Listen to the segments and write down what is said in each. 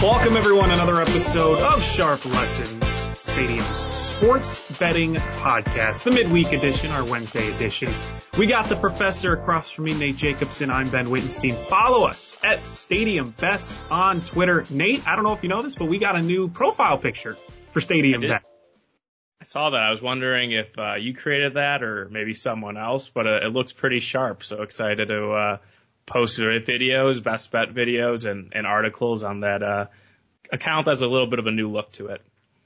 Welcome, everyone, another episode of Sharp Lessons, Stadium's sports betting podcast, the midweek edition, our Wednesday edition. We got the professor across from me, Nate Jacobson. I'm Ben Wittenstein. Follow us at Stadium Bets on Twitter. Nate, I don't know if you know this, but we got a new profile picture for Stadium Bet. I saw that. I was wondering if uh, you created that or maybe someone else, but uh, it looks pretty sharp. So excited to uh, post videos, best bet videos, and, and articles on that uh, account. That's a little bit of a new look to it.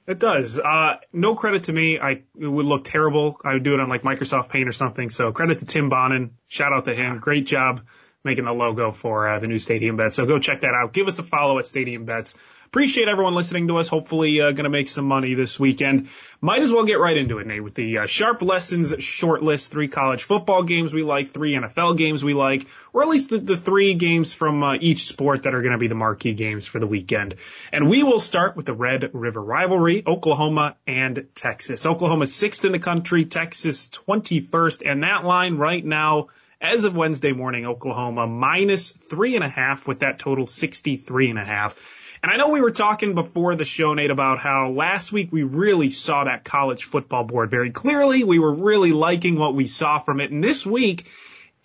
It does. Uh, no credit to me. I it would look terrible. I would do it on like Microsoft Paint or something. So credit to Tim Bonin. Shout out to him. Great job making the logo for uh, the new Stadium Bet. So go check that out. Give us a follow at Stadium Bets. Appreciate everyone listening to us. Hopefully, uh, going to make some money this weekend. Might as well get right into it, Nate, with the uh, Sharp Lessons short list. Three college football games we like, three NFL games we like, or at least the, the three games from uh, each sport that are going to be the marquee games for the weekend. And we will start with the Red River rivalry, Oklahoma and Texas. Oklahoma sixth in the country, Texas 21st, and that line right now as of Wednesday morning, Oklahoma minus three and a half with that total 63 and a half. And I know we were talking before the show, Nate, about how last week we really saw that college football board very clearly. We were really liking what we saw from it. And this week,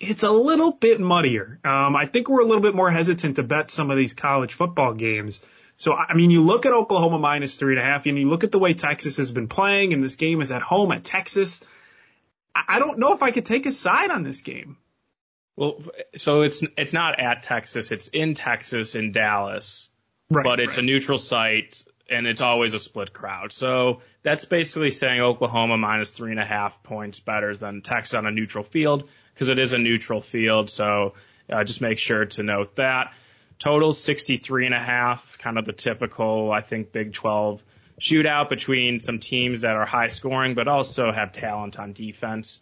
it's a little bit muddier. Um, I think we're a little bit more hesitant to bet some of these college football games. So, I mean, you look at Oklahoma minus three and a half, and you look at the way Texas has been playing, and this game is at home at Texas. I don't know if I could take a side on this game. Well, so it's it's not at Texas; it's in Texas in Dallas, Right, but it's right. a neutral site and it's always a split crowd. So that's basically saying Oklahoma minus three and a half points better than Texas on a neutral field because it is a neutral field. So uh, just make sure to note that. Total 63 and a half, kind of the typical, I think, Big 12 shootout between some teams that are high scoring, but also have talent on defense.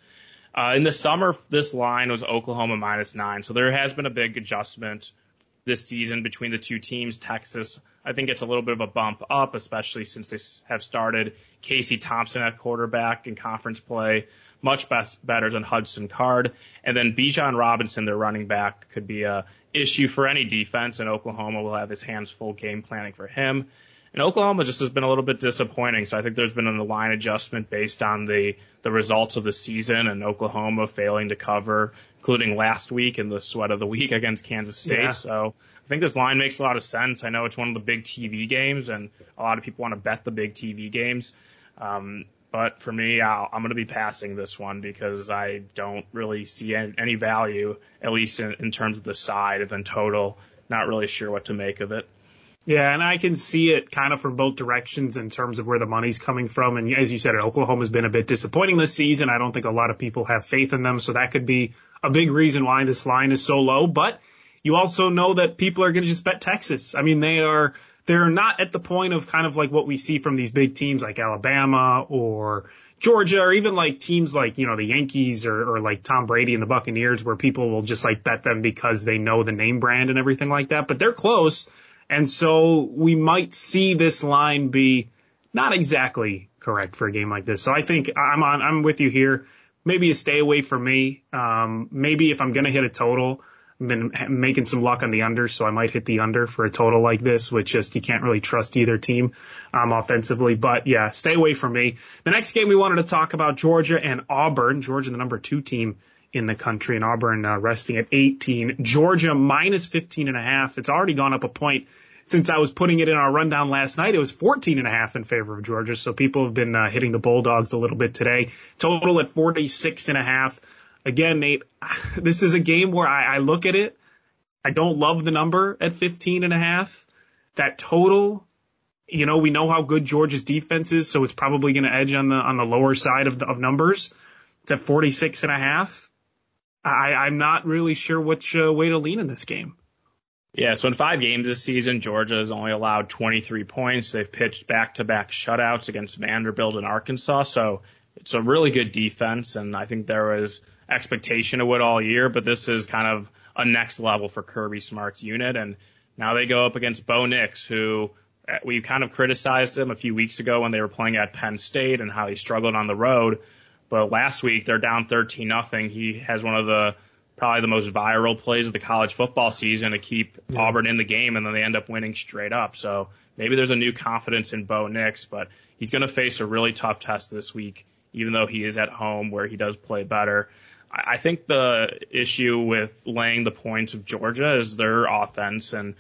Uh, in the summer, this line was Oklahoma minus nine. So there has been a big adjustment this season between the two teams. Texas, I think it's a little bit of a bump up, especially since they have started Casey Thompson at quarterback in conference play, much best better than Hudson Card. And then Bijan Robinson, their running back, could be a issue for any defense, and Oklahoma will have his hands full game planning for him. And Oklahoma just has been a little bit disappointing. So I think there's been a line adjustment based on the, the results of the season and Oklahoma failing to cover, including last week in the sweat of the week against Kansas State. Yeah. So I think this line makes a lot of sense. I know it's one of the big TV games and a lot of people want to bet the big TV games. Um, but for me, I'll, I'm going to be passing this one because I don't really see any, any value, at least in, in terms of the side and then total. Not really sure what to make of it. Yeah, and I can see it kind of from both directions in terms of where the money's coming from. And as you said, Oklahoma's been a bit disappointing this season. I don't think a lot of people have faith in them, so that could be a big reason why this line is so low. But you also know that people are going to just bet Texas. I mean, they are they're not at the point of kind of like what we see from these big teams like Alabama or Georgia or even like teams like, you know, the Yankees or, or like Tom Brady and the Buccaneers where people will just like bet them because they know the name brand and everything like that. But they're close. And so we might see this line be not exactly correct for a game like this. So I think I'm on, I'm with you here. Maybe a stay away from me. Um, maybe if I'm going to hit a total, I've been making some luck on the under, so I might hit the under for a total like this, which just you can't really trust either team um, offensively. But yeah, stay away from me. The next game we wanted to talk about Georgia and Auburn. Georgia, the number two team in the country, and Auburn uh, resting at 18. Georgia minus 15 and a half. It's already gone up a point since I was putting it in our rundown last night. It was 14 and a half in favor of Georgia, so people have been uh, hitting the Bulldogs a little bit today. Total at 46 and a half. again, Nate, this is a game where I, I look at it. I don't love the number at 15 and a half. That total, you know, we know how good Georgia's defense is, so it's probably going to edge on the on the lower side of the, of numbers. It's at 46 and a half. I, I'm not really sure which uh, way to lean in this game. Yeah, so in five games this season, Georgia has only allowed 23 points. They've pitched back-to-back shutouts against Vanderbilt and Arkansas, so it's a really good defense, and I think there was expectation of it all year, but this is kind of a next level for Kirby Smart's unit, and now they go up against Bo Nix, who uh, we kind of criticized him a few weeks ago when they were playing at Penn State and how he struggled on the road. But last week they're down 13 nothing. He has one of the probably the most viral plays of the college football season to keep yeah. Auburn in the game, and then they end up winning straight up. So maybe there's a new confidence in Bo Nix, but he's going to face a really tough test this week, even though he is at home where he does play better. I think the issue with laying the points of Georgia is their offense, and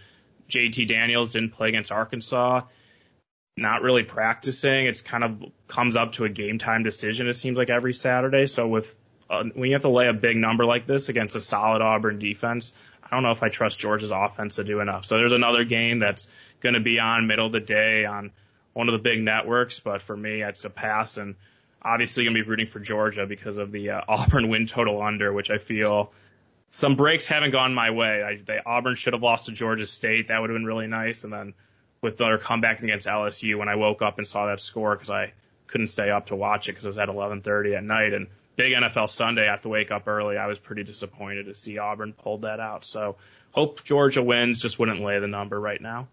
JT Daniels didn't play against Arkansas. Not really practicing. It's kind of comes up to a game time decision. It seems like every Saturday. So with uh, when you have to lay a big number like this against a solid Auburn defense, I don't know if I trust Georgia's offense to do enough. So there's another game that's going to be on middle of the day on one of the big networks, but for me, it's a pass and obviously going to be rooting for Georgia because of the uh, Auburn win total under, which I feel some breaks haven't gone my way. I, they, Auburn should have lost to Georgia State. That would have been really nice. And then with their comeback against LSU, when I woke up and saw that score because I couldn't stay up to watch it because it was at 11:30 at night and big NFL Sunday. I have to wake up early. I was pretty disappointed to see Auburn pulled that out. So hope Georgia wins. Just wouldn't lay the number right now.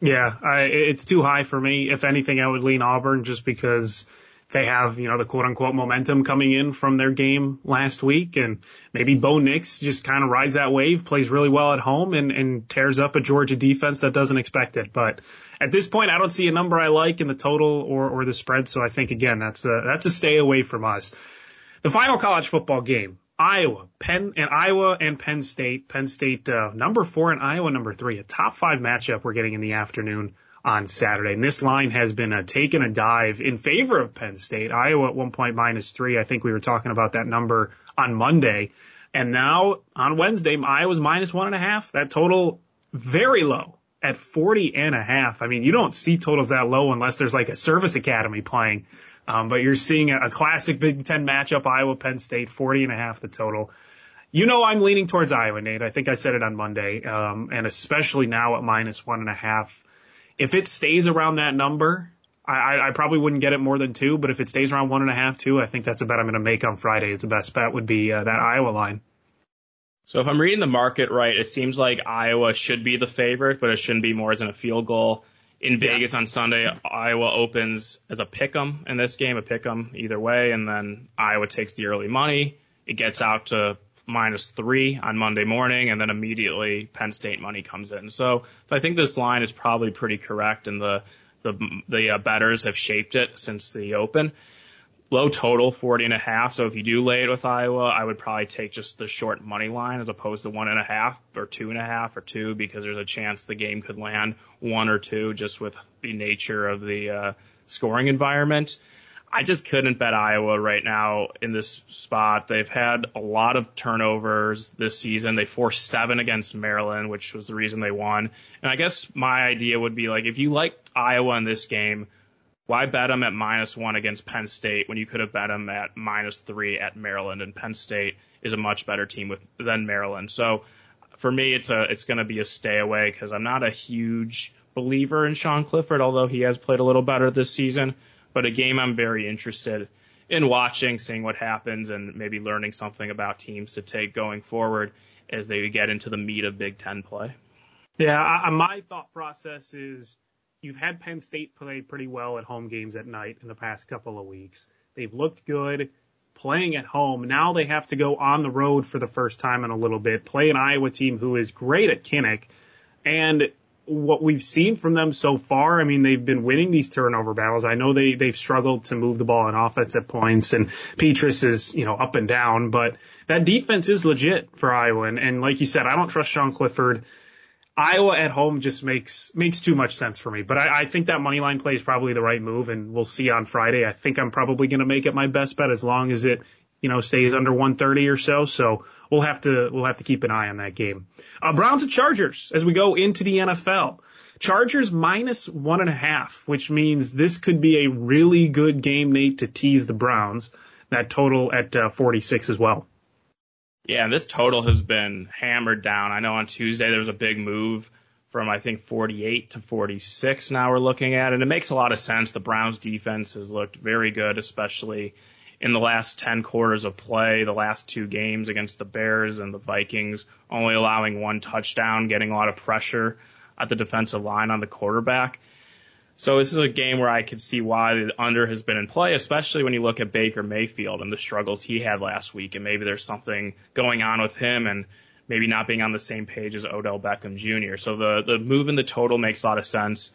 Yeah, I, it's too high for me. If anything, I would lean Auburn just because they have, you know, the quote unquote momentum coming in from their game last week. And maybe Bo Nix just kind of rides that wave, plays really well at home and, and tears up a Georgia defense that doesn't expect it. But at this point, I don't see a number I like in the total or, or the spread. So I think again, that's a, that's a stay away from us. The final college football game, Iowa, Penn and Iowa and Penn State. Penn State uh, number four and Iowa number three. A top five matchup we're getting in the afternoon on Saturday. And this line has been uh, taken a dive in favor of Penn State. Iowa at one point minus three. I think we were talking about that number on Monday. And now on Wednesday, Iowa's minus one and a half. That total very low at 40 and a half. I mean, you don't see totals that low unless there's like a service academy playing. Um, but you're seeing a, a classic Big Ten matchup, Iowa, Penn State, 40 and a half the total. You know I'm leaning towards Iowa, Nate. I think I said it on Monday, um, and especially now at minus one and a half. If it stays around that number, I, I probably wouldn't get it more than two, but if it stays around one and a half, two, I think that's a bet I'm going to make on Friday. It's the best bet would be uh, that Iowa line. So if I'm reading the market right, it seems like Iowa should be the favorite, but it shouldn't be more than a field goal in Vegas yeah. on Sunday. Iowa opens as a pick 'em in this game, a pick 'em either way, and then Iowa takes the early money. It gets out to minus three on Monday morning, and then immediately Penn State money comes in. So, so I think this line is probably pretty correct, and the the the uh, betters have shaped it since the open low total, 40 and a half. So if you do lay it with Iowa, I would probably take just the short money line as opposed to one and a half or two and a half or two because there's a chance the game could land one or two just with the nature of the uh, scoring environment. I just couldn't bet Iowa right now in this spot. They've had a lot of turnovers this season. They forced seven against Maryland, which was the reason they won. And I guess my idea would be like, if you liked Iowa in this game, why bet them at minus one against Penn State when you could have bet them at minus three at Maryland? And Penn State is a much better team with than Maryland. So for me, it's a it's going to be a stay away because I'm not a huge believer in Sean Clifford, although he has played a little better this season. But a game I'm very interested in watching, seeing what happens, and maybe learning something about teams to take going forward as they get into the meat of Big Ten play. Yeah, I, my thought process is you've had Penn State play pretty well at home games at night in the past couple of weeks. They've looked good playing at home. Now they have to go on the road for the first time in a little bit, play an Iowa team who is great at Kinnick. And what we've seen from them so far, I mean, they've been winning these turnover battles. I know they, they've struggled to move the ball on offense at points and Petras is, you know, up and down, but that defense is legit for Iowa. And, and like you said, I don't trust Sean Clifford. Iowa at home just makes makes too much sense for me. But I, I think that money line play is probably the right move, and we'll see on Friday. I think I'm probably going to make it my best bet as long as it you know, stays under 130 or so. So we'll have to we'll have to keep an eye on that game. Uh, Browns and Chargers as we go into the NFL. Chargers minus one and a half, which means this could be a really good game, Nate, to tease the Browns. That total at uh, 46 as well. Yeah, and this total has been hammered down. I know on Tuesday there was a big move from I think 48 to 46 now we're looking at, and it makes a lot of sense. The Browns defense has looked very good, especially in the last 10 quarters of play, the last two games against the Bears and the Vikings, only allowing one touchdown, getting a lot of pressure at the defensive line on the quarterback. So this is a game where I could see why the under has been in play, especially when you look at Baker Mayfield and the struggles he had last week, and maybe there's something going on with him and maybe not being on the same page as Odell Beckham Jr. So the the move in the total makes a lot of sense.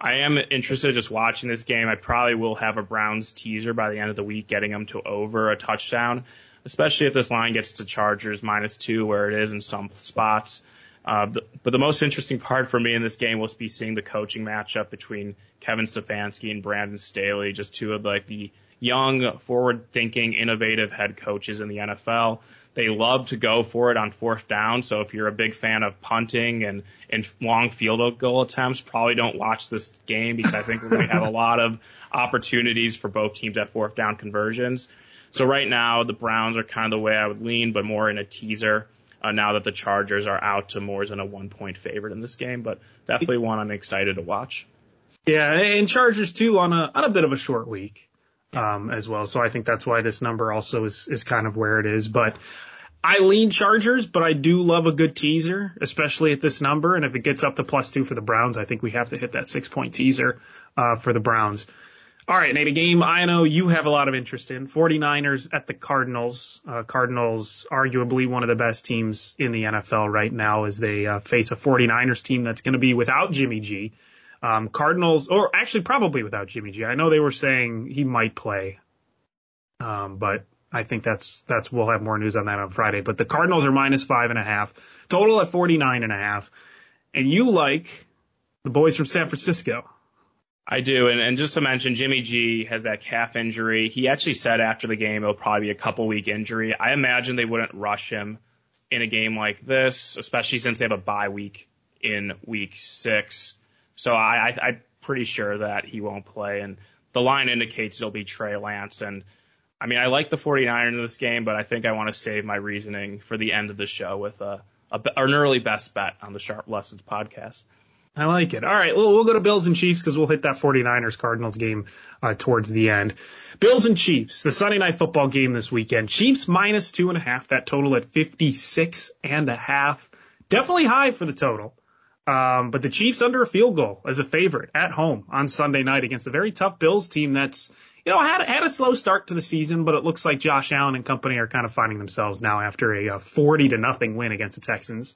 I am interested in just watching this game. I probably will have a Browns teaser by the end of the week, getting them to over a touchdown, especially if this line gets to Chargers minus two, where it is in some spots. Uh, but the most interesting part for me in this game will be seeing the coaching matchup between Kevin Stefanski and Brandon Staley, just two of like the young, forward-thinking, innovative head coaches in the NFL. They love to go for it on fourth down. So if you're a big fan of punting and, and long field goal attempts, probably don't watch this game because I think to have a lot of opportunities for both teams at fourth down conversions. So right now the Browns are kind of the way I would lean, but more in a teaser. Uh, now that the Chargers are out to more than a one point favorite in this game, but definitely one I'm excited to watch. Yeah, and Chargers too on a on a bit of a short week um, as well. So I think that's why this number also is is kind of where it is. But I lean Chargers, but I do love a good teaser, especially at this number. And if it gets up to plus two for the Browns, I think we have to hit that six point teaser uh, for the Browns. All right, Nate, a game I know you have a lot of interest in. 49ers at the Cardinals. Uh, Cardinals, arguably one of the best teams in the NFL right now as they uh, face a 49ers team that's going to be without Jimmy G. Um, Cardinals, or actually probably without Jimmy G. I know they were saying he might play, um, but I think that's that's we'll have more news on that on Friday. But the Cardinals are minus five and a half, total at forty nine and a half, and you like the boys from San Francisco. I do, and, and just to mention, Jimmy G has that calf injury. He actually said after the game it'll probably be a couple week injury. I imagine they wouldn't rush him in a game like this, especially since they have a bye week in week six. So I, I, I'm pretty sure that he won't play, and the line indicates it'll be Trey Lance, and I mean, I like the 49ers in this game, but I think I want to save my reasoning for the end of the show with a, a an early best bet on the Sharp Lessons podcast. I like it. All right, well, we'll go to Bills and Chiefs because we'll hit that 49ers Cardinals game uh, towards the end. Bills and Chiefs, the Sunday night football game this weekend. Chiefs minus two and a half, that total at 56 and a half. Definitely high for the total. Um, but the Chiefs under a field goal as a favorite at home on Sunday night against a very tough Bills team that's you know, had had a slow start to the season, but it looks like Josh Allen and company are kind of finding themselves now after a, uh, 40 to nothing win against the Texans.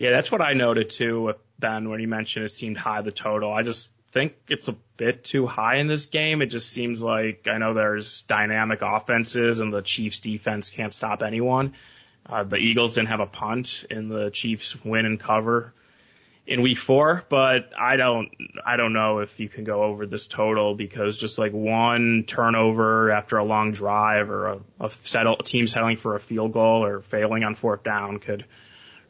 Yeah, that's what I noted too with Ben when he mentioned it seemed high the total. I just think it's a bit too high in this game. It just seems like I know there's dynamic offenses and the Chiefs defense can't stop anyone. Uh, the Eagles didn't have a punt in the Chiefs win and cover in week four, but I don't I don't know if you can go over this total because just like one turnover after a long drive or a, a, settle, a team settling for a field goal or failing on fourth down could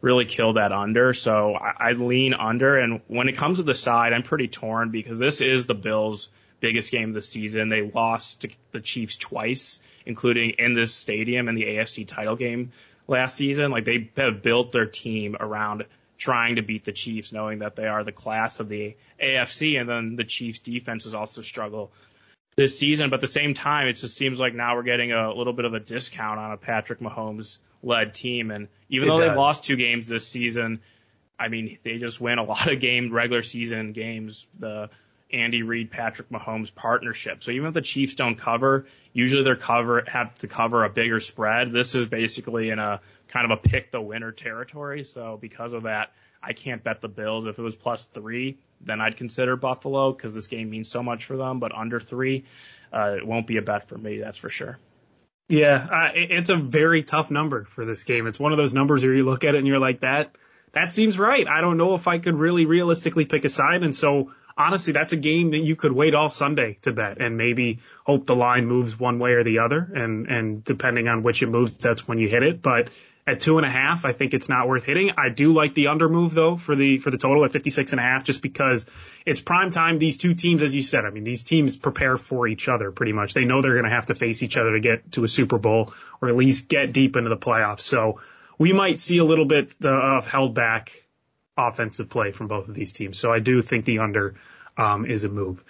really kill that under. So I, I lean under. And when it comes to the side, I'm pretty torn because this is the Bills' biggest game of the season. They lost to the Chiefs twice, including in this stadium in the AFC title game last season. Like they have built their team around trying to beat the Chiefs, knowing that they are the class of the AFC, and then the Chiefs defense has also struggled this season. But at the same time, it just seems like now we're getting a little bit of a discount on a Patrick Mahomes led team. And even it though does. they've lost two games this season, I mean, they just win a lot of game regular season games. The Andy Reid, Patrick Mahomes partnership. So even if the Chiefs don't cover, usually they're cover have to cover a bigger spread. This is basically in a kind of a pick the winner territory. So because of that, I can't bet the Bills. If it was plus three, then I'd consider Buffalo because this game means so much for them. But under three, uh, it won't be a bet for me. That's for sure. Yeah, uh, it's a very tough number for this game. It's one of those numbers where you look at it and you're like, that that seems right. I don't know if I could really realistically pick a side. And so honestly, that's a game that you could wait all Sunday to bet and maybe hope the line moves one way or the other. And, and depending on which it moves, that's when you hit it. But at two and a half, I think it's not worth hitting. I do like the under move though for the, for the total at 56 and a half, just because it's prime time. These two teams, as you said, I mean, these teams prepare for each other pretty much. They know they're going to have to face each other to get to a Super Bowl or at least get deep into the playoffs. So we might see a little bit of held back offensive play from both of these teams. So I do think the under um, is a move.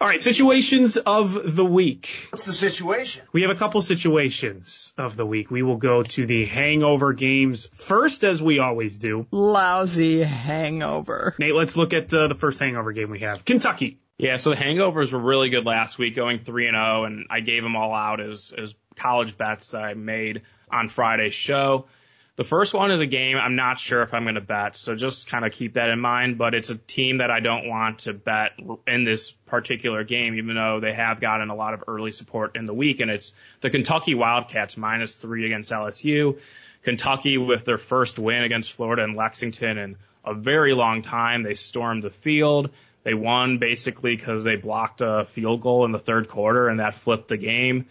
All right, situations of the week. What's the situation? We have a couple situations of the week. We will go to the hangover games first, as we always do. Lousy hangover. Nate, let's look at uh, the first hangover game we have. Kentucky. Yeah, so the hangovers were really good last week, going three and zero, and I gave them all out as as college bets that I made on Friday's show. The first one is a game I'm not sure if I'm going to bet, so just kind of keep that in mind. But it's a team that I don't want to bet in this particular game, even though they have gotten a lot of early support in the week. And it's the Kentucky Wildcats minus three against LSU. Kentucky with their first win against Florida and Lexington in a very long time. They stormed the field. They won basically because they blocked a field goal in the third quarter and that flipped the game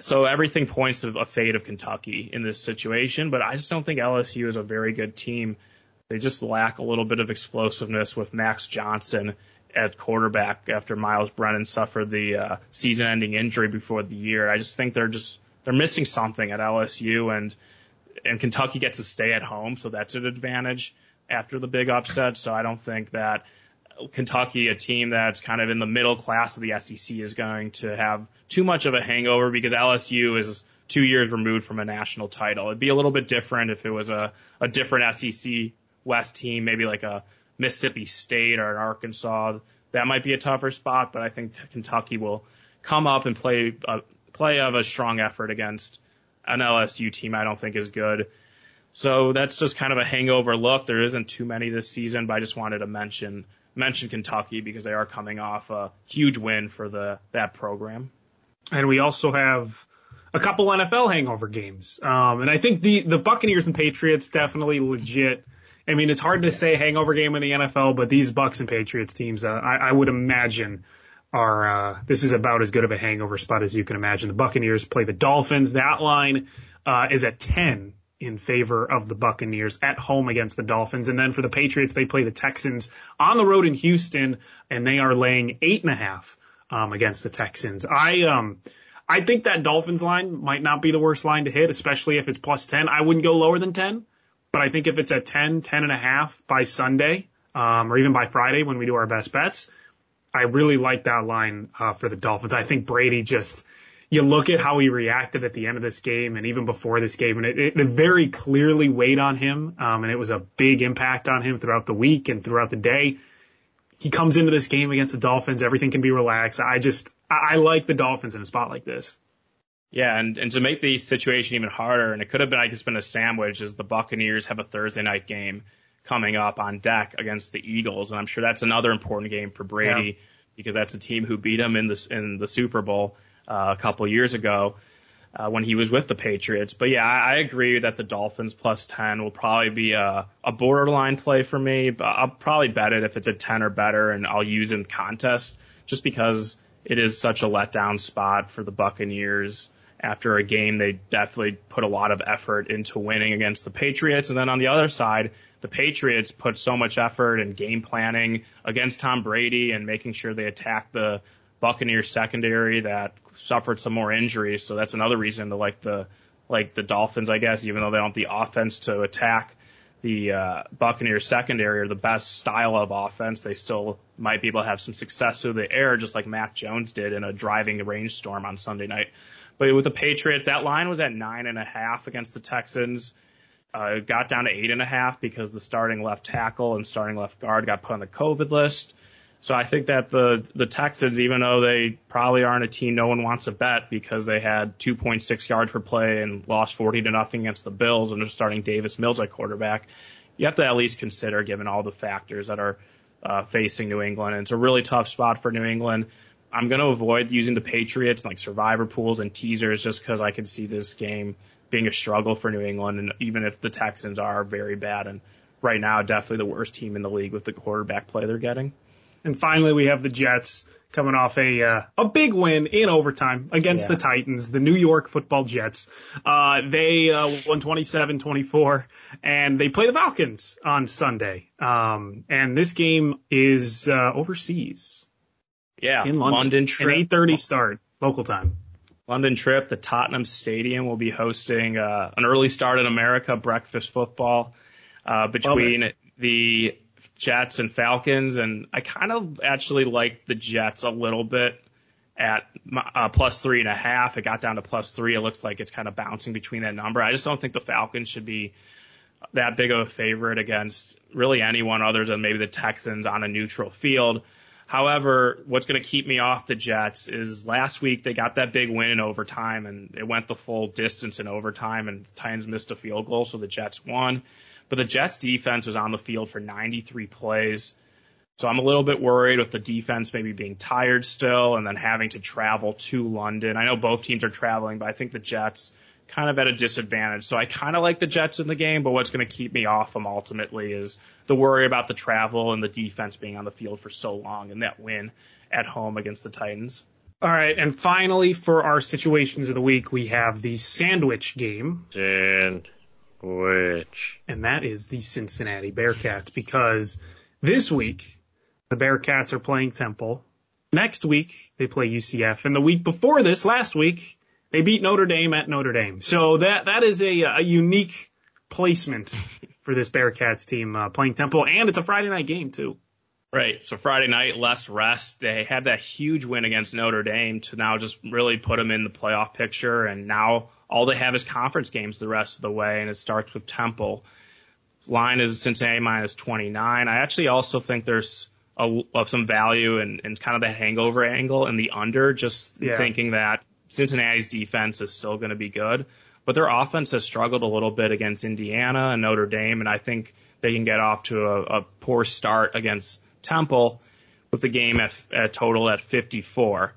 so everything points to a fate of Kentucky in this situation, but I just don't think LSU is a very good team. They just lack a little bit of explosiveness with Max Johnson at quarterback after Myles Brennan suffered the uh, season-ending injury before the year. I just think they're just they're missing something at LSU, and and Kentucky gets to stay at home, so that's an advantage after the big upset. So I don't think that Kentucky, a team that's kind of in the middle class of the SEC, is going to have too much of a hangover because LSU is two years removed from a national title. It'd be a little bit different if it was a, a different SEC West team, maybe like a Mississippi State or an Arkansas. That might be a tougher spot, but I think Kentucky will come up and play a, play of a strong effort against an LSU team I don't think is good. So that's just kind of a hangover look. There isn't too many this season, but I just wanted to mention mention Kentucky because they are coming off a huge win for the that program. And we also have a couple NFL hangover games. Um, and I think the the Buccaneers and Patriots definitely legit. I mean, it's hard to say hangover game in the NFL, but these Bucks and Patriots teams, uh, I, I would imagine are uh, this is about as good of a hangover spot as you can imagine. The Buccaneers play the Dolphins. That line uh, is at ten in favor of the Buccaneers at home against the Dolphins. And then for the Patriots, they play the Texans on the road in Houston, and they are laying eight and a half um, against the Texans. I um I think that Dolphins line might not be the worst line to hit, especially if it's plus 10. I wouldn't go lower than 10, but I think if it's at 10, 10 and a half by Sunday, um, or even by Friday when we do our best bets, I really like that line uh, for the Dolphins. I think Brady just you look at how he reacted at the end of this game and even before this game, and it, it very clearly weighed on him, um, and it was a big impact on him throughout the week and throughout the day. He comes into this game against the Dolphins, everything can be relaxed. I just, I, I like the Dolphins in a spot like this. Yeah, and, and to make the situation even harder, and it could have been, I guess, been a sandwich, is the Buccaneers have a Thursday night game coming up on deck against the Eagles, and I'm sure that's another important game for Brady yeah. because that's a team who beat him in the in the Super Bowl uh, a couple years ago uh, when he was with the Patriots. But yeah, I, I agree that the Dolphins plus 10 will probably be a, a borderline play for me. But I'll probably bet it if it's a 10 or better, and I'll use in contest just because it is such a letdown spot for the Buccaneers after a game they definitely put a lot of effort into winning against the Patriots. And then on the other side, the Patriots put so much effort and game planning against Tom Brady and making sure they attack the Buccaneers secondary that suffered some more injuries. So that's another reason to like the like the Dolphins, I guess, even though they don't have the offense to attack the uh, Buccaneers secondary or the best style of offense, they still might be able to have some success through the air, just like Mac Jones did in a driving rainstorm on Sunday night. But with the Patriots, that line was at nine and a half against the Texans. Uh, it got down to eight and a half because the starting left tackle and starting left guard got put on the COVID list. So I think that the the Texans, even though they probably aren't a team no one wants to bet because they had 2.6 yards per play and lost 40 to nothing against the Bills and they're starting Davis Mills at quarterback, you have to at least consider given all the factors that are uh, facing New England. And it's a really tough spot for New England. I'm going to avoid using the Patriots and like survivor pools and teasers just because I can see this game being a struggle for New England, and even if the Texans are very bad and right now definitely the worst team in the league with the quarterback play they're getting. And finally, we have the Jets coming off a uh, a big win in overtime against yeah. the Titans, the New York Football Jets. Uh, they uh, won 27-24, and they play the Falcons on Sunday. Um, and this game is uh, overseas. Yeah, in London, London trip. An 8:30 start local time. London trip. The Tottenham Stadium will be hosting uh, an early start in America breakfast football uh, between the Jets and Falcons, and I kind of actually like the Jets a little bit at uh, plus three and a half. It got down to plus three. It looks like it's kind of bouncing between that number. I just don't think the Falcons should be that big of a favorite against really anyone other than maybe the Texans on a neutral field. However, what's going to keep me off the Jets is last week they got that big win in overtime and it went the full distance in overtime and the Titans missed a field goal, so the Jets won. But the Jets defense was on the field for 93 plays. So I'm a little bit worried with the defense maybe being tired still and then having to travel to London. I know both teams are traveling, but I think the Jets kind of at a disadvantage. So I kind of like the Jets in the game, but what's going to keep me off them ultimately is the worry about the travel and the defense being on the field for so long and that win at home against the Titans. All right, and finally for our situations of the week, we have the sandwich game. And which? And that is the Cincinnati Bearcats because this week the Bearcats are playing Temple. Next week they play UCF. And the week before this, last week, they beat Notre Dame at Notre Dame. So that, that is a, a unique placement for this Bearcats team uh, playing Temple. And it's a Friday night game too. Right. So Friday night, less rest. They had that huge win against Notre Dame to now just really put them in the playoff picture. And now all they have is conference games the rest of the way. And it starts with Temple. Line is Cincinnati minus 29. I actually also think there's a, of some value in, in kind of the hangover angle and the under, just yeah. thinking that Cincinnati's defense is still going to be good. But their offense has struggled a little bit against Indiana and Notre Dame. And I think they can get off to a, a poor start against Temple with the game at, at total at 54.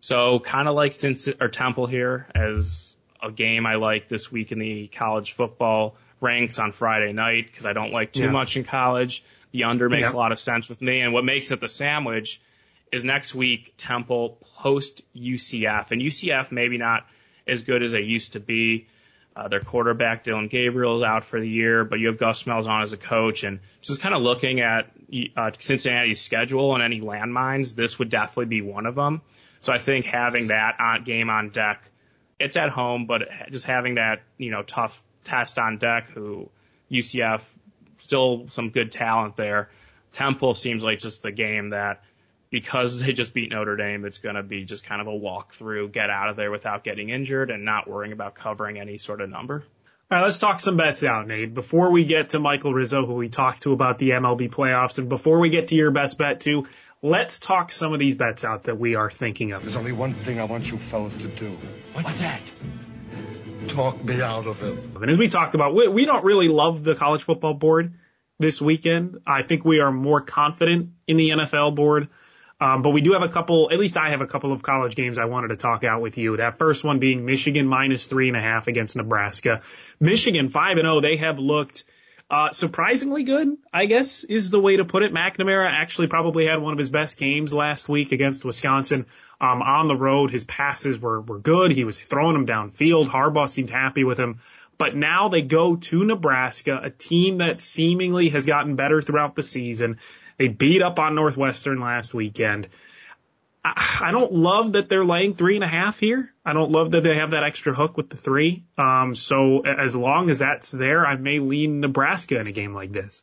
So kind of like since or Temple here as a game I like this week in the college football ranks on Friday night because I don't like too yeah. much in college. The under makes yeah. a lot of sense with me. And what makes it the sandwich is next week Temple post UCF and UCF maybe not as good as they used to be. Uh, their quarterback Dillon Gabriel is out for the year, but you have Gus Malzahn as a coach, and just kind of looking at uh, Cincinnati's schedule and any landmines, this would definitely be one of them. So I think having that on, game on deck, it's at home, but just having that you know tough test on deck, who UCF still some good talent there. Temple seems like just the game that because they just beat Notre Dame, it's going to be just kind of a walk through, get out of there without getting injured and not worrying about covering any sort of number. All right, let's talk some bets out, Nate. Before we get to Michael Rizzo, who we talked to about the MLB playoffs, and before we get to your best bet too, let's talk some of these bets out that we are thinking of. There's only one thing I want you fellas to do. What's that? Talk me out of it. And as we talked about, we, we don't really love the college football board this weekend. I think we are more confident in the NFL board. Um, but we do have a couple, at least I have a couple of college games I wanted to talk out with you. That first one being Michigan minus three and a half against Nebraska. Michigan five and oh, they have looked, uh, surprisingly good, I guess is the way to put it. McNamara actually probably had one of his best games last week against Wisconsin. Um, on the road, his passes were, were good. He was throwing them downfield. Harbaugh seemed happy with him. But now they go to Nebraska, a team that seemingly has gotten better throughout the season. They beat up on Northwestern last weekend. I, don't love that they're laying three and a half here. I don't love that they have that extra hook with the three. Um, so as long as that's there, I may lean Nebraska in a game like this.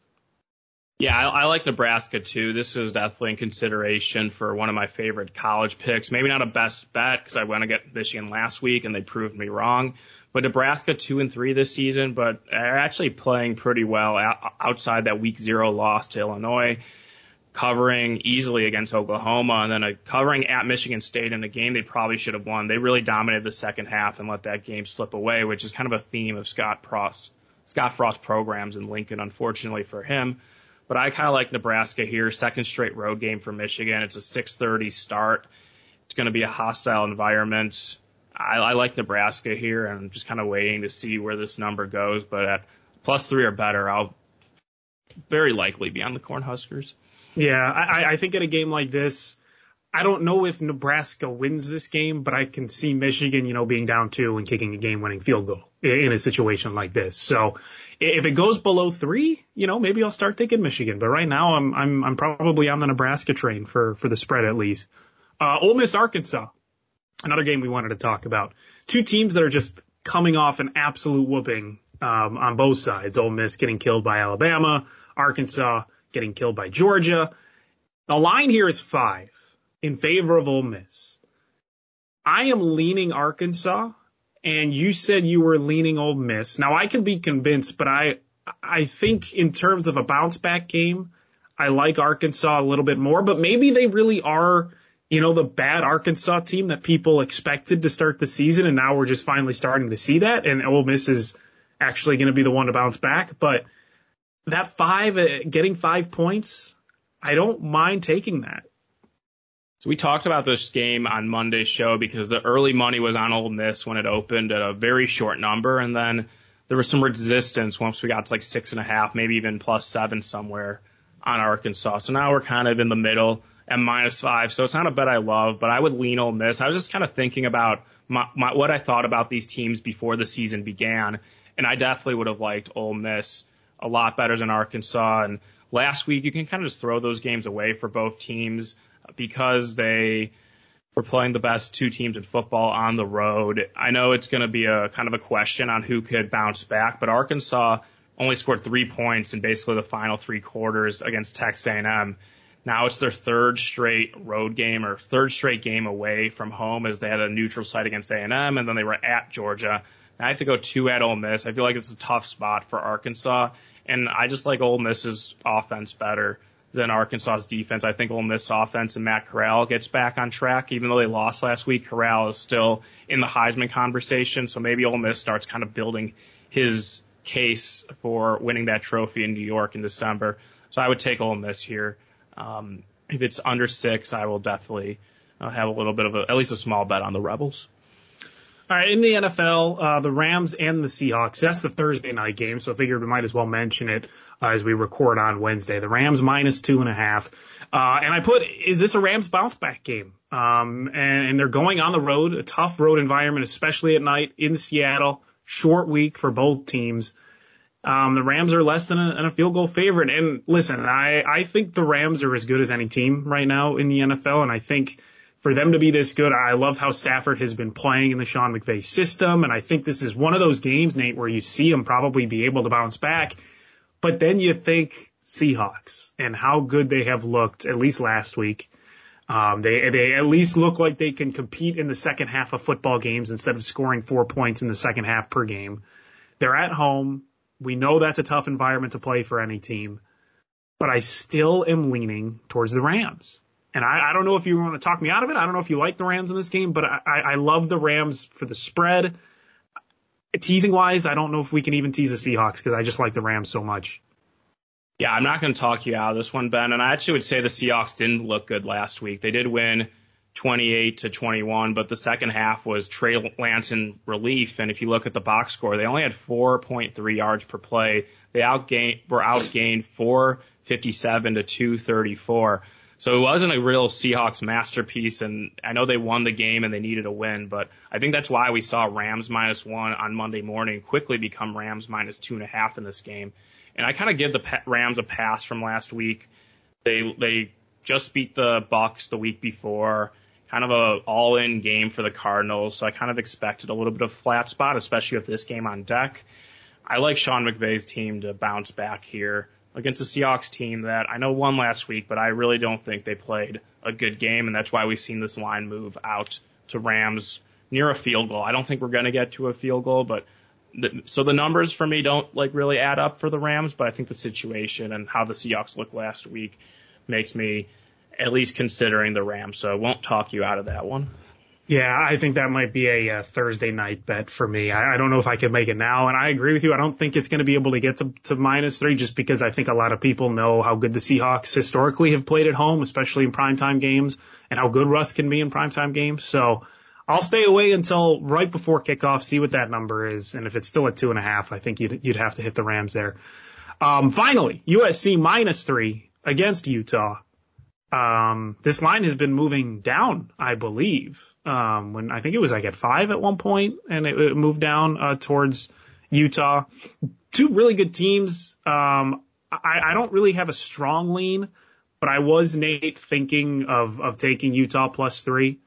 Yeah, I, I like Nebraska too. This is definitely in consideration for one of my favorite college picks. Maybe not a best bet because I went to get Michigan last week and they proved me wrong. But Nebraska two and three this season, but they're actually playing pretty well outside that week zero loss to Illinois covering easily against Oklahoma and then a covering at Michigan State in a game they probably should have won. They really dominated the second half and let that game slip away, which is kind of a theme of Scott Frost, Scott Frost programs in Lincoln, unfortunately for him. But I kind of like Nebraska here. Second straight road game for Michigan. It's a 6:30 start. It's going to be a hostile environment. I, I like Nebraska here, and I'm just kind of waiting to see where this number goes. But at plus three or better, I'll very likely be on the Cornhuskers. Yeah, I, I think in a game like this, I don't know if Nebraska wins this game, but I can see Michigan, you know, being down two and kicking a game winning field goal in a situation like this. So if it goes below three, you know, maybe I'll start thinking Michigan. But right now I'm, I'm, I'm probably on the Nebraska train for, for the spread at least. Uh, Ole Miss, Arkansas. Another game we wanted to talk about. Two teams that are just coming off an absolute whooping, um, on both sides. Ole Miss getting killed by Alabama, Arkansas getting killed by Georgia. The line here is five in favor of Ole Miss. I am leaning Arkansas, and you said you were leaning Ole Miss. Now I can be convinced, but I I think in terms of a bounce back game, I like Arkansas a little bit more. But maybe they really are, you know, the bad Arkansas team that people expected to start the season, and now we're just finally starting to see that. And Ole Miss is actually going to be the one to bounce back. But that five, uh, getting five points, I don't mind taking that. So we talked about this game on Monday's show because the early money was on Ole Miss when it opened at a very short number, and then there was some resistance once we got to like six and a half, maybe even plus seven somewhere on Arkansas. So now we're kind of in the middle at minus five. So it's not a bet I love, but I would lean Ole Miss. I was just kind of thinking about my, my, what I thought about these teams before the season began, and I definitely would have liked Ole Miss a lot better than Arkansas. And last week, you can kind of just throw those games away for both teams because they were playing the best two teams in football on the road. I know it's going to be a kind of a question on who could bounce back, but Arkansas only scored three points in basically the final three quarters against Texas A&M. Now it's their third straight road game or third straight game away from home as they had a neutral site against A&M and then they were at Georgia. I have to go two at Ole Miss. I feel like it's a tough spot for Arkansas and I just like Ole Miss's offense better than Arkansas's defense. I think Ole Miss offense and Matt Corral gets back on track. Even though they lost last week, Corral is still in the Heisman conversation. So maybe Ole Miss starts kind of building his case for winning that trophy in New York in December. So I would take Ole Miss here. Um, if it's under six, I will definitely uh, have a little bit of a, at least a small bet on the Rebels. All right, in the NFL, uh, the Rams and the Seahawks. That's the Thursday night game, so I figured we might as well mention it uh, as we record on Wednesday. The Rams minus two and a half. Uh, and I put, is this a Rams bounce back game? Um, and, and they're going on the road, a tough road environment, especially at night in Seattle. Short week for both teams. Um, the Rams are less than a, a, field goal favorite. And listen, I, I think the Rams are as good as any team right now in the NFL. And I think for them to be this good, I love how Stafford has been playing in the Sean McVay system. And I think this is one of those games, Nate, where you see him probably be able to bounce back. But then you think Seahawks and how good they have looked, at least last week. Um, they, they at least look like they can compete in the second half of football games instead of scoring four points in the second half per game. They're at home. We know that's a tough environment to play for any team, but I still am leaning towards the Rams. And I, I don't know if you want to talk me out of it. I don't know if you like the Rams in this game, but I, I love the Rams for the spread. Teasing wise, I don't know if we can even tease the Seahawks because I just like the Rams so much. Yeah, I'm not going to talk you out of this one, Ben. And I actually would say the Seahawks didn't look good last week. They did win 28 to 21, but the second half was Trey Lance in relief. And if you look at the box score, they only had 4.3 yards per play. They outgained, were outgained 457 to 234. So it wasn't a real Seahawks masterpiece, and I know they won the game and they needed a win, but I think that's why we saw Rams minus one on Monday morning quickly become Rams minus two and a half in this game. And I kind of give the Rams a pass from last week. They they just beat the Bucks the week before, kind of a all-in game for the Cardinals. So I kind of expected a little bit of flat spot, especially with this game on deck. I like Sean McVay's team to bounce back here against a Seahawks team that I know won last week, but I really don't think they played a good game, and that's why we've seen this line move out to Rams near a field goal. I don't think we're going to get to a field goal, but the, so the numbers for me don't like really add up for the Rams, but I think the situation and how the Seahawks looked last week makes me at least considering the Rams. So I won't talk you out of that one. Yeah, I think that might be a, a Thursday night bet for me. I, I, don't know if I can make it now, and I agree with you. I don't think it's going to be able to get to, to minus three just because I think a lot of people know how good the Seahawks historically have played at home, especially in primetime games, and how good Russ can be in primetime games. So I'll stay away until right before kickoff, see what that number is, and if it's still at two and a half, I think you'd you'd have to hit the Rams there. Um, finally, USC minus three against Utah. Um, this line has been moving down, I believe. Um, when I think it was like at five at one point, and it, it moved down uh, towards Utah. Two really good teams. Um, I, I don't really have a strong lean, but I was Nate thinking of of taking Utah plus three.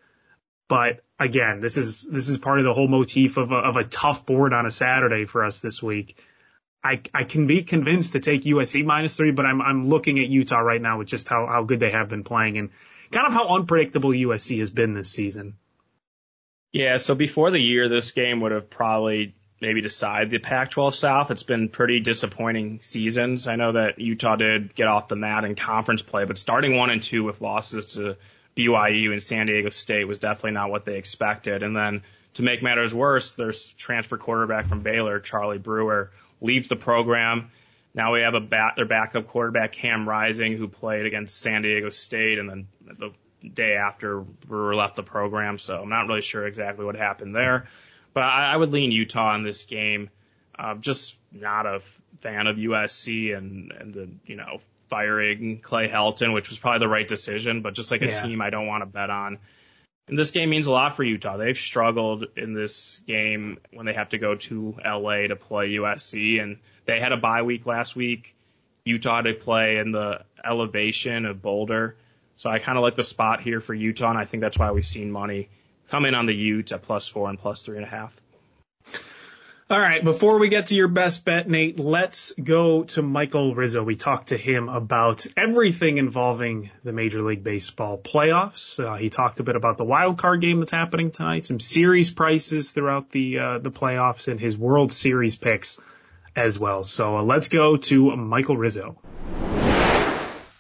But again, this is this is part of the whole motif of a, of a tough board on a Saturday for us this week. I, I can be convinced to take USC minus three, but I'm I'm looking at Utah right now with just how, how good they have been playing and kind of how unpredictable USC has been this season. Yeah, so before the year, this game would have probably maybe decided the Pac-12 South. It's been pretty disappointing seasons. I know that Utah did get off the mat in conference play, but starting one and two with losses to BYU and San Diego State was definitely not what they expected. And then to make matters worse, there's transfer quarterback from Baylor, Charlie Brewer, leaves the program. Now we have a bat, their backup quarterback Cam Rising, who played against San Diego State, and then the day after Brewer left the program. So I'm not really sure exactly what happened there, but I, I would lean Utah in this game. Uh, just not a fan of USC and and the you know firing Clay Helton, which was probably the right decision, but just like a Yeah. team I don't want to bet on. And this game means a lot for Utah. They've struggled in this game when they have to go to LA to play USC, and they had a bye week last week. Utah to play in the elevation of Boulder. So I kind of like the spot here for Utah, and I think that's why we've seen money come in on the Ute at plus four and plus three and a half. All right, before we get to your best bet, Nate, let's go to Michael Rizzo. We talked to him about everything involving the Major League Baseball playoffs. Uh, he talked a bit about the wild card game that's happening tonight, some series prices throughout the uh, the playoffs, and his World Series picks as well. So uh, let's go to Michael Rizzo.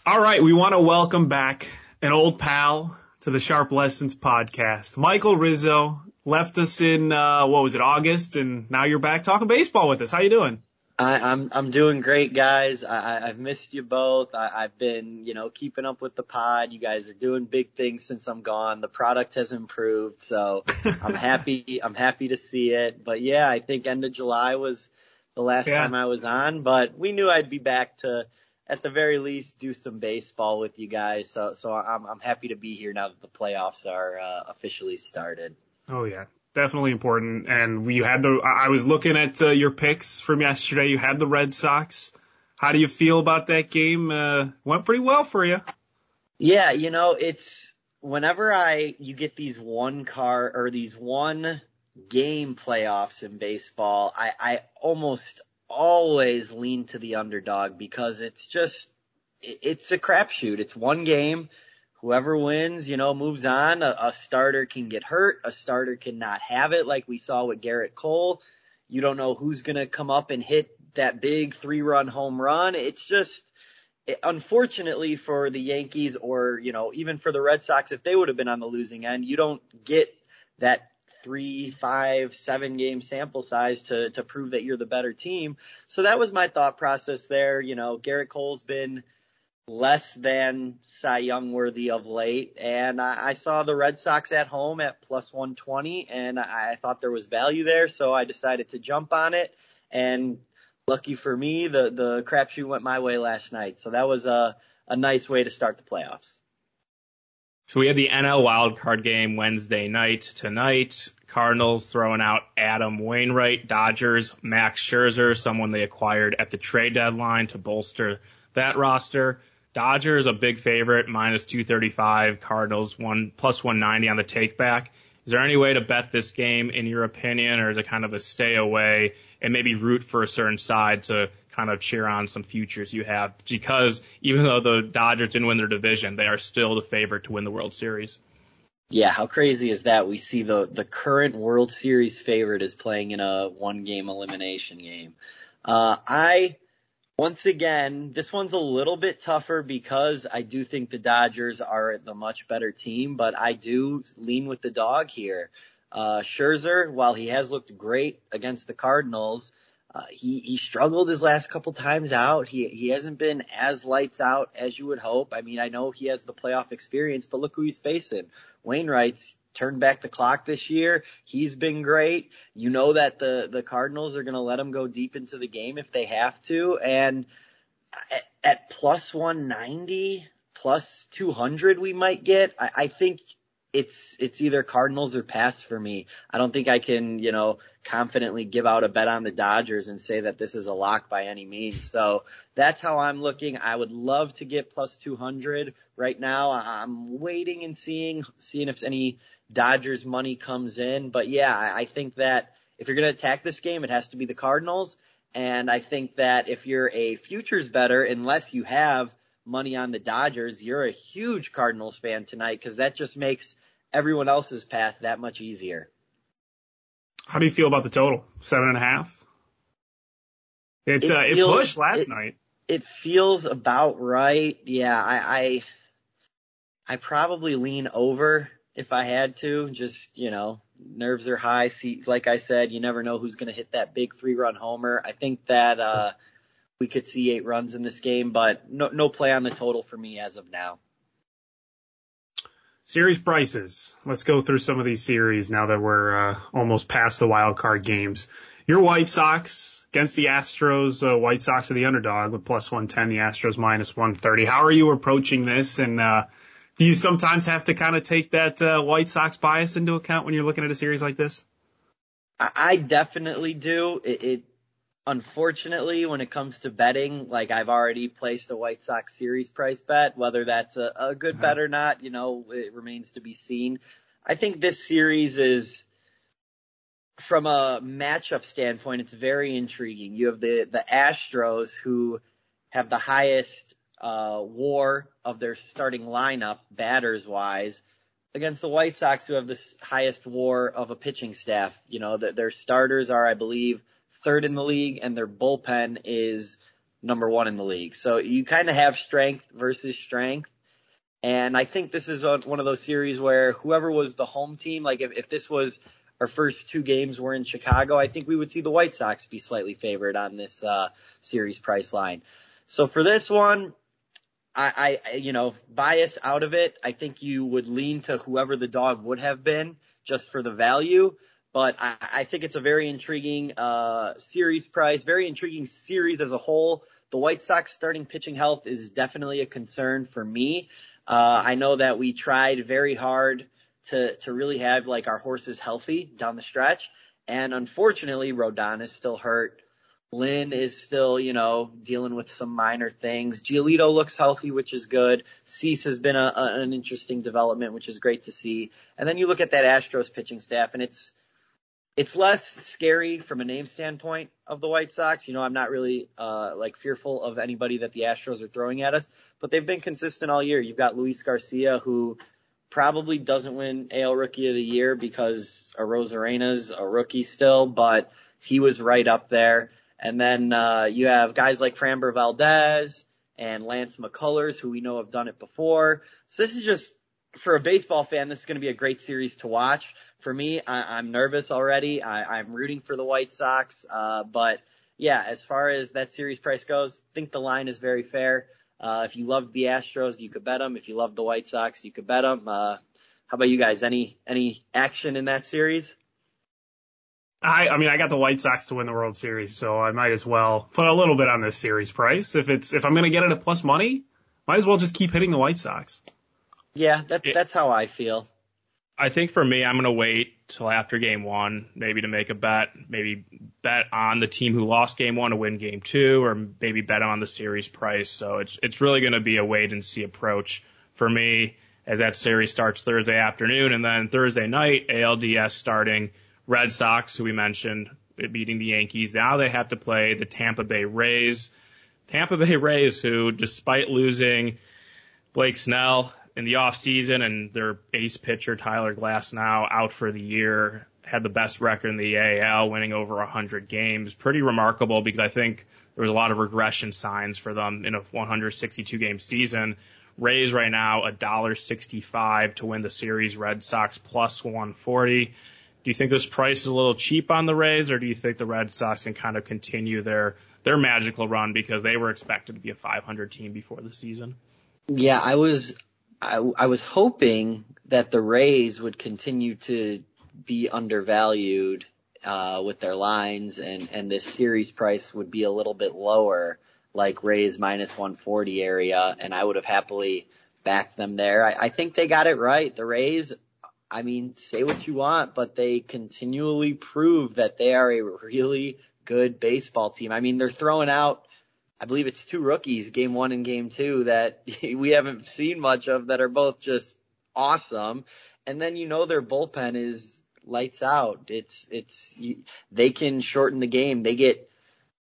All right, we want to welcome back an old pal to the Sharp Lessons podcast. Michael Rizzo left us in uh, what was it, August, and now you're back talking baseball with us. How you doing? I, I'm I'm doing great, guys. I, I- I've missed you both. I, I've been, you know, keeping up with the pod. You guys are doing big things since I'm gone. The product has improved, so I'm happy. I'm happy to see it. But yeah, I think end of July was the last Yeah. time I was on. But we knew I'd be back to, at the very least, do some baseball with you guys. So so I'm I'm happy to be here now that the playoffs are uh, officially started. Oh yeah, definitely important. And you had the. I was looking at uh, your picks from yesterday. You had the Red Sox. How do you feel about that game? Uh, went pretty well for you. Yeah, you know, it's whenever I you get these one car or these one game playoffs in baseball, I, I almost always lean to the underdog because it's just it's a crapshoot. It's one game. Whoever wins, you know, moves on. A, a starter can get hurt. A starter cannot have it, like we saw with Gerrit Cole. You don't know who's gonna come up and hit that big three-run home run. It's just it- unfortunately for the Yankees or, you know, even for the Red Sox, if they would have been on the losing end, you don't get that three, five, seven game sample size to, to prove that you're the better team. So that was my thought process there. You know, Gerrit Cole's been less than Cy Young worthy of late. And I, I saw the Red Sox at home at plus 120 and I, I thought there was value there. So I decided to jump on it and lucky for me, the, the crapshoot went my way last night. So that was a, a nice way to start the playoffs. So we have the NL wildcard game Wednesday night tonight. Cardinals throwing out Adam Wainwright, Dodgers, Max Scherzer, someone they acquired at the trade deadline to bolster that roster. Dodgers a big favorite, minus 235. Cardinals one plus 190 on the take back. Is there any way to bet this game in your opinion, or is it kind of a stay away and maybe root for a certain side to kind of cheer on some futures you have? Because even though the Dodgers didn't win their division, they are still the favorite to win the World Series. Yeah, how crazy is that? We see the the current World Series favorite is playing in a one game elimination game. Uh, I once again, this one's a little bit tougher because I do think the Dodgers are the much better team, but I do lean with the dog here. Uh, Scherzer, while he has looked great against the Cardinals, uh, he, he struggled his last couple times out. He, he hasn't been as lights out as you would hope. I mean, I know he has the playoff experience, but look who he's facing. Wainwright's turned back the clock this year. He's been great. You know that the the Cardinals are going to let him go deep into the game if they have to, and at, at plus 190, plus 200, we might get. I, I think it's it's either Cardinals or pass for me. I don't think I can, you know, confidently give out a bet on the Dodgers and say that this is a lock by any means. So that's how I'm looking. I would love to get plus 200 right now. I'm waiting and seeing seeing if any Dodgers money comes in. But yeah, I, I think that if you're going to attack this game, it has to be the Cardinals. And I think that if you're a futures better, unless you have money on the Dodgers, you're a huge Cardinals fan tonight because that just makes everyone else's path that much easier. How do you feel about the total? Seven and a half? It, It uh, it feels- pushed last it- night. It feels about right. Yeah, I, I, I probably lean over if I had to. Just, you know, nerves are high. See, like I said, you never know who's going to hit that big three run homer. I think that, uh, we could see eight runs in this game, but no, no play on the total for me as of now. Series prices. Let's go through some of these series now that we're uh, almost past the wild card games. Your White Sox against the Astros. Uh, White Sox are the underdog with plus 110. The Astros minus 130. How are you approaching this? And uh, do you sometimes have to kind of take that uh, White Sox bias into account when you're looking at a series like this? I, definitely do. It, it unfortunately, when it comes to betting, like I've already placed a White Sox series price bet. Whether that's a, a good Uh-huh. bet or not, you know, it remains to be seen. I think this series is, from a matchup standpoint, it's very intriguing. You have the the Astros who have the highest uh, WAR of their starting lineup, batters wise against the White Sox, who have the highest WAR of a pitching staff. You know, that their starters are, I believe, third in the league, and their bullpen is number one in the league. So you kind of have strength versus strength. And I think this is a- one of those series where whoever was the home team, like if, if this was our first two games were in Chicago, I think we would see the White Sox be slightly favored on this uh, series price line. So for this one, I, I, you know, bias out of it, I think you would lean to whoever the dog would have been just for the value. But I, I think it's a very intriguing uh, series price, very intriguing series as a whole. The White Sox starting pitching health is definitely a concern for me. Uh, I know that we tried very hard to to really have like our horses healthy down the stretch, and unfortunately, Rodon is still hurt. Lynn is still, you know, dealing with some minor things. Giolito looks healthy, which is good. Cease has been a, a, an interesting development, which is great to see. And then you look at that Astros pitching staff, and it's it's less scary from a name standpoint of the White Sox. You know, I'm not really uh like fearful of anybody that the Astros are throwing at us, but they've been consistent all year. You've got Luis Garcia who probably doesn't win AL Rookie of the Year because Arozarena's a rookie still, but he was right up there. And then uh, you have guys like Framber Valdez and Lance McCullers, who we know have done it before. So this is just for a baseball fan, this is going to be a great series to watch. For me, I, I'm nervous already. I, I'm rooting for the White Sox, uh, but yeah, as far as that series price goes, I think the line is very fair. Uh, if you love the Astros, you could bet them. If you love the White Sox, you could bet them. Uh, how about you guys? Any any action in that series? I, I mean, I got the White Sox to win the World Series, so I might as well put a little bit on this series price. If it's if I'm going to get it at plus money, might as well just keep hitting the White Sox. Yeah, that, Yeah. that's how I feel. I think for me, I'm going to wait till after game one, maybe to make a bet, maybe bet on the team who lost game one to win game two, or maybe bet on the series price. So it's, it's really going to be a wait and see approach for me as that series starts Thursday afternoon. And then Thursday night, ALDS starting Red Sox, who we mentioned beating the Yankees. Now they have to play the Tampa Bay Rays. Tampa Bay Rays, who despite losing Blake Snell in the offseason and their ace pitcher Tyler Glasnow out for the year had the best record in the AL, winning over 100 games. Pretty remarkable because I think there was a lot of regression signs for them in a 162 game season. Rays right now a dollar 65 to win the series. Red Sox plus 140. Do you think this price is a little cheap on the Rays, or do you think the Red Sox can kind of continue their their magical run because they were expected to be a 500 team before the season? Yeah, I was I, I was hoping that the Rays would continue to be undervalued uh, with their lines, and and this series price would be a little bit lower, like Rays minus 140 area, and I would have happily backed them there. I, I think they got it right. The Rays, I mean, say what you want, but they continually prove that they are a really good baseball team. I mean, they're throwing out. I believe it's two rookies, game one and game two, that we haven't seen much of that are both just awesome. And then you know their bullpen is lights out. It's, it's, you, they can shorten the game. They get,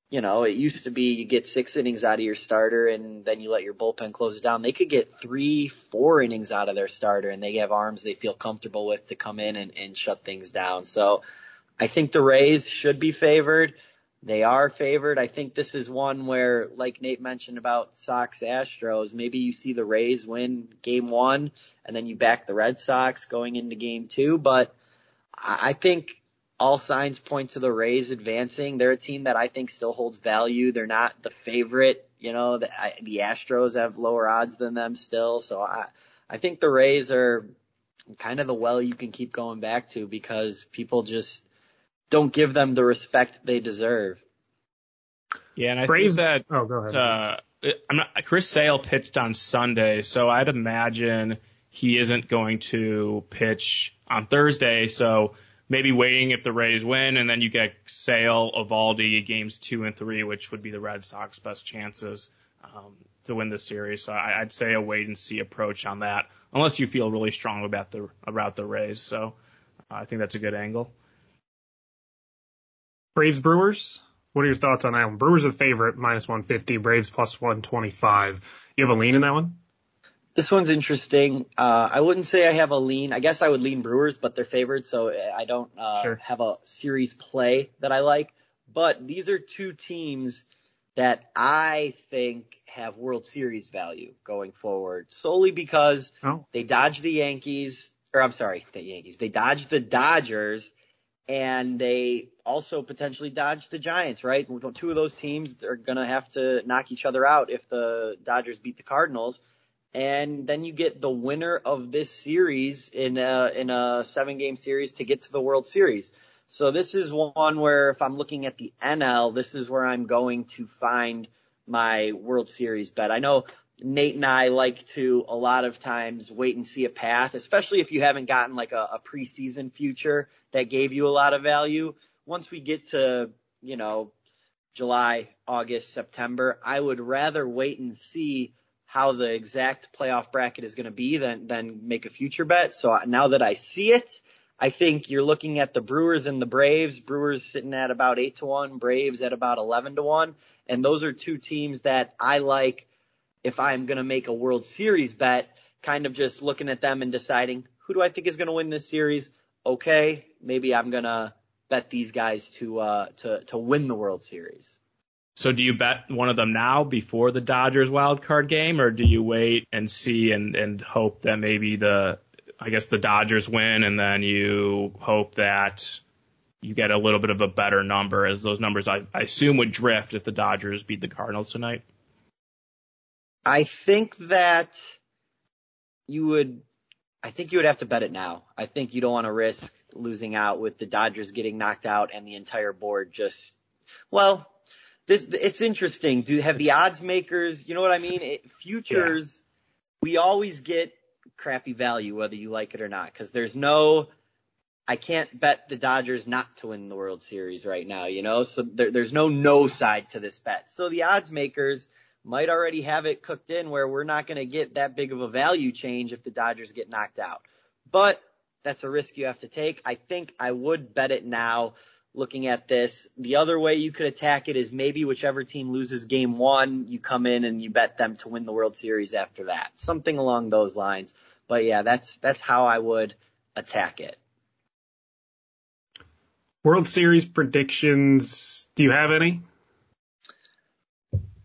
you know, it used to be you get six innings out of your starter and then you let your bullpen close it down. They could get three, four innings out of their starter and they have arms they feel comfortable with to come in and, and shut things down. So I think the Rays should be favored. They are favored. I think this is one where, like Nate mentioned about Sox Astros, maybe you see the Rays win game one and then you back the Red Sox going into game two. But I think all signs point to the Rays advancing. They're a team that I think still holds value. They're not the favorite. You know, the, I, the Astros have lower odds than them still. So I, I think the Rays are kind of the well you can keep going back to because people just don't give them the respect they deserve. Yeah, and I Braves- think that Oh, go ahead. uh, I'm not, Chris Sale pitched on Sunday, so I'd imagine he isn't going to pitch on Thursday. So maybe waiting if the Rays win, and then you get Sale, Eovaldi games two and three, which would be the Red Sox best chances um, to win the series. So I, I'd say a wait and see approach on that, unless you feel really strong about the about the Rays. So uh, I think that's a good angle. Braves Brewers. What are your thoughts on that one? Brewers the favorite, minus 150. Braves plus 125. You have a lean in that one? This one's interesting. Uh, I wouldn't say I have a lean. I guess I would lean Brewers, but they're favored, so I don't uh, Sure. have a series play that I like. But these are two teams that I think have World Series value going forward, solely because Oh. they dodged the Yankees, or I'm sorry, the Yankees. They dodged the Dodgers, and they also potentially dodged the Giants, right? Two of those teams are gonna have to knock each other out if the Dodgers beat the Cardinals and then you get the winner of this series in a in a seven game series to get to the World Series. So this is one where if I'm looking at the NL, this is where I'm going to find my World Series bet. I know Nate and I like to a lot of times wait and see a path, especially if you haven't gotten like a, a preseason future that gave you a lot of value. Once we get to, you know, July, August, September, I would rather wait and see how the exact playoff bracket is going to be than than make a future bet. So now that I see it, I think you're looking at the Brewers and the Braves. Brewers sitting at about eight to one, Braves at about eleven to one, and those are two teams that I like. If I'm going to make a World Series bet, kind of just looking at them and deciding who do I think is going to win this series. Okay, maybe I'm going to bet these guys to uh to to win the World Series. So do you bet one of them now before the Dodgers wild card game, or do you wait and see and and hope that maybe the I guess the Dodgers win, and then you hope that you get a little bit of a better number, as those numbers I, I assume would drift if the Dodgers beat the Cardinals tonight. I think that you would, I think you would have to bet it now. I think you don't want to risk losing out with the Dodgers getting knocked out and the entire board just, well, this, it's interesting. Do have the odds makers, you know what I mean? It, futures, we always get crappy value whether you like it or not because there's no, I can't bet the Dodgers not to win the World Series right now, you know? So there, there's no no side to this bet. So the odds makers might already have it cooked in where we're not going to get that big of a value change if the Dodgers get knocked out. But that's a risk you have to take. I think I would bet it now looking at this. The other way you could attack it is maybe whichever team loses game one, you come in and you bet them to win the World Series after that. Something along those lines. But yeah, that's, that's how I would attack it. World Series predictions. Do you have any?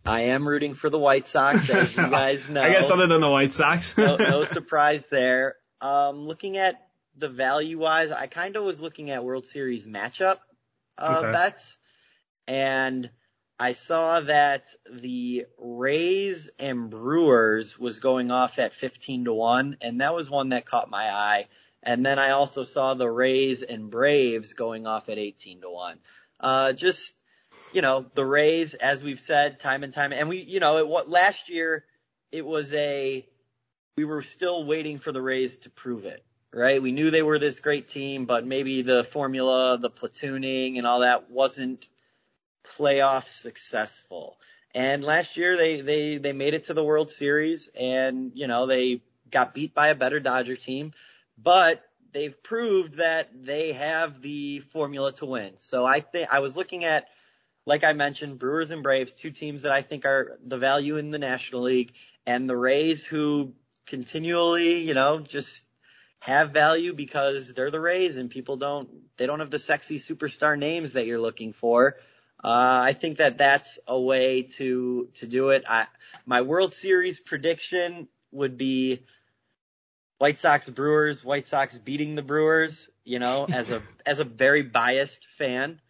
I am rooting for the White Sox, as you guys know. I guess other than the White Sox. no, no surprise there. Um, looking at the value wise, I kind of was looking at World Series matchup uh, Okay. bets, and I saw that the Rays and Brewers was going off at 15 to 1, and that was one that caught my eye. And then I also saw the Rays and Braves going off at 18 to 1. Uh, just, you know, the Rays, as we've said time and time, and we, you know, it, what last year, it was a, we were still waiting for the Rays to prove it, right? We knew they were this great team, but maybe the formula, the platooning and all that wasn't playoff successful. And last year they, they, they made it to the World Series and, you know, they got beat by a better Dodger team, but they've proved that they have the formula to win. So I think I was looking at, like I mentioned, Brewers and Braves, two teams that I think are the value in the National League and the Rays who continually, you know, just have value because they're the Rays and people don't, they don't have the sexy superstar names that you're looking for. Uh, I think that that's a way to to do it. I, my World Series prediction would be White Sox Brewers, White Sox beating the Brewers. You know, as a as a very biased fan,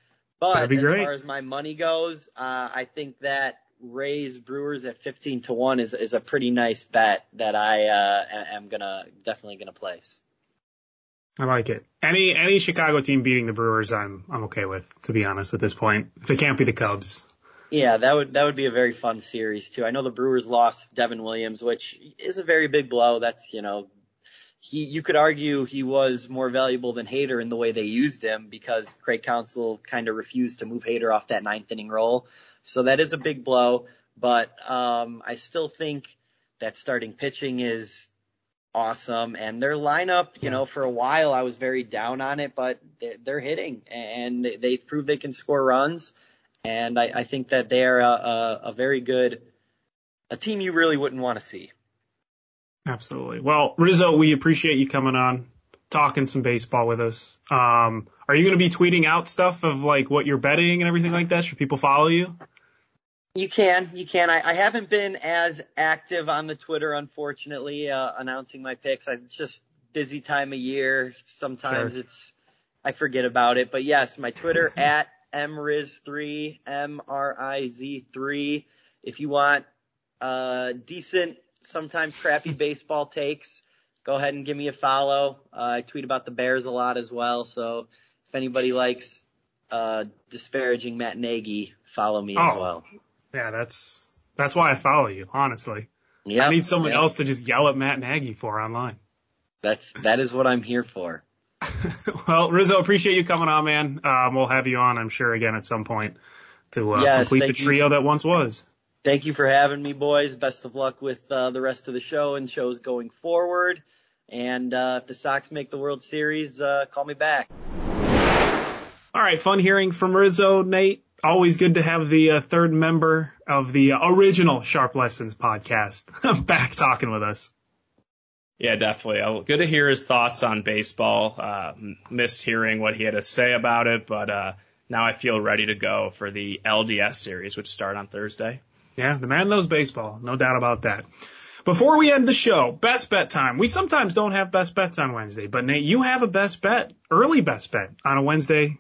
but as far as my money goes, uh, I think that Rays Brewers at fifteen to one is is a pretty nice bet that I uh, am gonna definitely gonna place. I like it. Any any Chicago team beating the Brewers, I'm I'm okay with. To be honest, at this point, if it can't be the Cubs. Yeah, that would that would be a very fun series too. I know the Brewers lost Devin Williams, which is a very big blow. That's you know, he you could argue he was more valuable than Hader in the way they used him because Craig Counsell kind of refused to move Hader off that ninth inning role. So that is a big blow. But um, I still think that starting pitching is awesome. And their lineup, you know, for a while I was very down on it, but they're hitting and they've proved they can score runs. And I, I think that they're a, a, a very good, a team you really wouldn't want to see. Absolutely. Well, Rizzo, we appreciate you coming on, talking some baseball with us. Um, are you going to be tweeting out stuff of like what you're betting and everything like that? Should people follow you? You can, you can. I, I haven't been as active on the Twitter, unfortunately, uh, announcing my picks. I'm just busy time of year. Sometimes Sure. it's, I forget about it, but yes, my Twitter at mriz3, M-R-I-Z3. If you want, uh, decent, sometimes crappy baseball takes, go ahead and give me a follow. Uh, I tweet about the Bears a lot as well. So if anybody likes, uh, disparaging Matt Nagy, follow me as Oh. well. Yeah, that's that's why I follow you. Honestly, Yep, I need someone yep. else to just yell at Matt Nagy for online. That's that is what I'm here for. well, Rizzo, appreciate you coming on, man. Um, we'll have you on, I'm sure, again at some point to uh, Yes, complete the thank you. trio that once was. Thank you for having me, boys. Best of luck with uh, the rest of the show and shows going forward. And uh, if the Sox make the World Series, uh, call me back. All right, fun hearing from Rizzo, Nate. Always good to have the uh, third member of the original Sharp Lessons podcast back talking with us. Yeah, definitely. Uh, Good to hear his thoughts on baseball. Uh, missed hearing what he had to say about it, but uh, now I feel ready to go for the LDS series, which start on Thursday. Yeah, the man knows baseball, no doubt about that. Before we end the show, best bet time. We sometimes don't have best bets on Wednesday, but Nate, you have a best bet, early best bet on a Wednesday.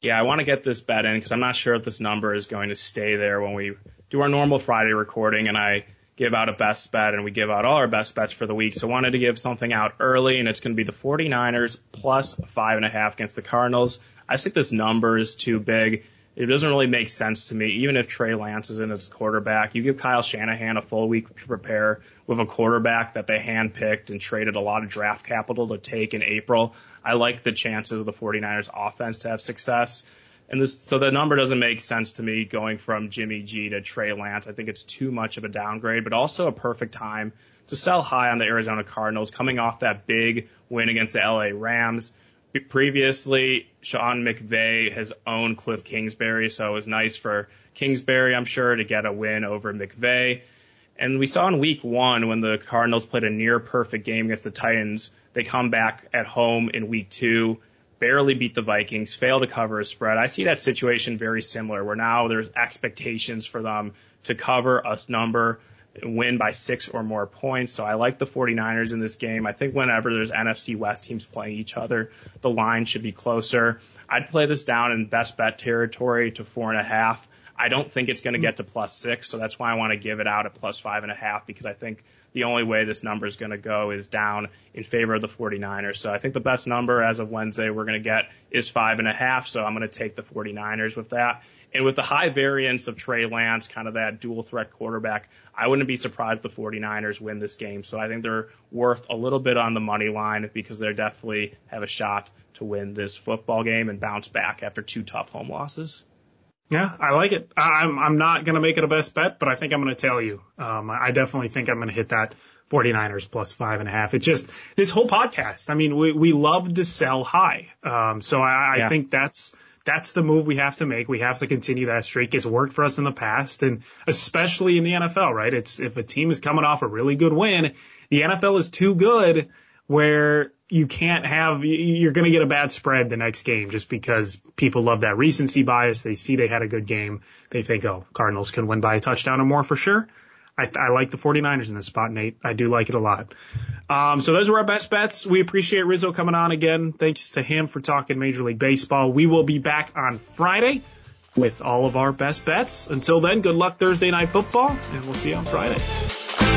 Yeah, I want to get this bet in because I'm not sure if this number is going to stay there when we do our normal Friday recording and I give out a best bet and we give out all our best bets for the week. So I wanted to give something out early and it's going to be the 49ers plus five and a half against the Cardinals. I think this number is too big. It doesn't really make sense to me. Even if Trey Lance is in as quarterback, you give Kyle Shanahan a full week to prepare with a quarterback that they handpicked and traded a lot of draft capital to take in April. I like the chances of the 49ers offense to have success. And this, so the number doesn't make sense to me going from Jimmy G to Trey Lance. I think it's too much of a downgrade, but also a perfect time to sell high on the Arizona Cardinals coming off that big win against the LA Rams. Previously, Sean McVay has owned Cliff Kingsbury, so it was nice for Kingsbury, I'm sure, to get a win over McVay. And we saw in week one when the Cardinals played a near perfect game against the Titans, they come back at home in week two, barely beat the Vikings, fail to cover a spread. I see that situation very similar where now there's expectations for them to cover a number, win by six or more points. So I like the 49ers in this game. I think whenever there's NFC West teams playing each other, the line should be closer. I'd play this down in best bet territory to four and a half. I don't think it's going to mm. get to plus six, so that's why I want to give it out at plus five and a half because I think the only way this number is going to go is down in favor of the 49ers. So I think the best number as of Wednesday we're going to get is five and a half. So I'm going to take the 49ers with that. And with the high variance of Trey Lance, kind of that dual threat quarterback, I wouldn't be surprised the 49ers win this game. So I think they're worth a little bit on the money line because they definitely have a shot to win this football game and bounce back after two tough home losses. Yeah, I like it. I'm I'm not gonna make it a best bet, but I think I'm gonna tell you. Um, I definitely think I'm gonna hit that 49ers plus five and a half. It just this whole podcast. I mean, we we love to sell high. Um, so I, I yeah. think that's that's the move we have to make. We have to continue that streak. It's worked for us in the past, and especially in the NFL, right? It's if a team is coming off a really good win, the NFL is too good where you can't have you're going to get a bad spread the next game just because people love that recency bias. They see they had a good game. They think, oh, Cardinals can win by a touchdown or more for sure. I, I like the 49ers in this spot, Nate. I do like it a lot. Um, so those are our best bets. We appreciate Rizzo coming on again. Thanks to him for talking Major League Baseball. We will be back on Friday with all of our best bets. Until then, good luck Thursday night football, and we'll see you on Friday.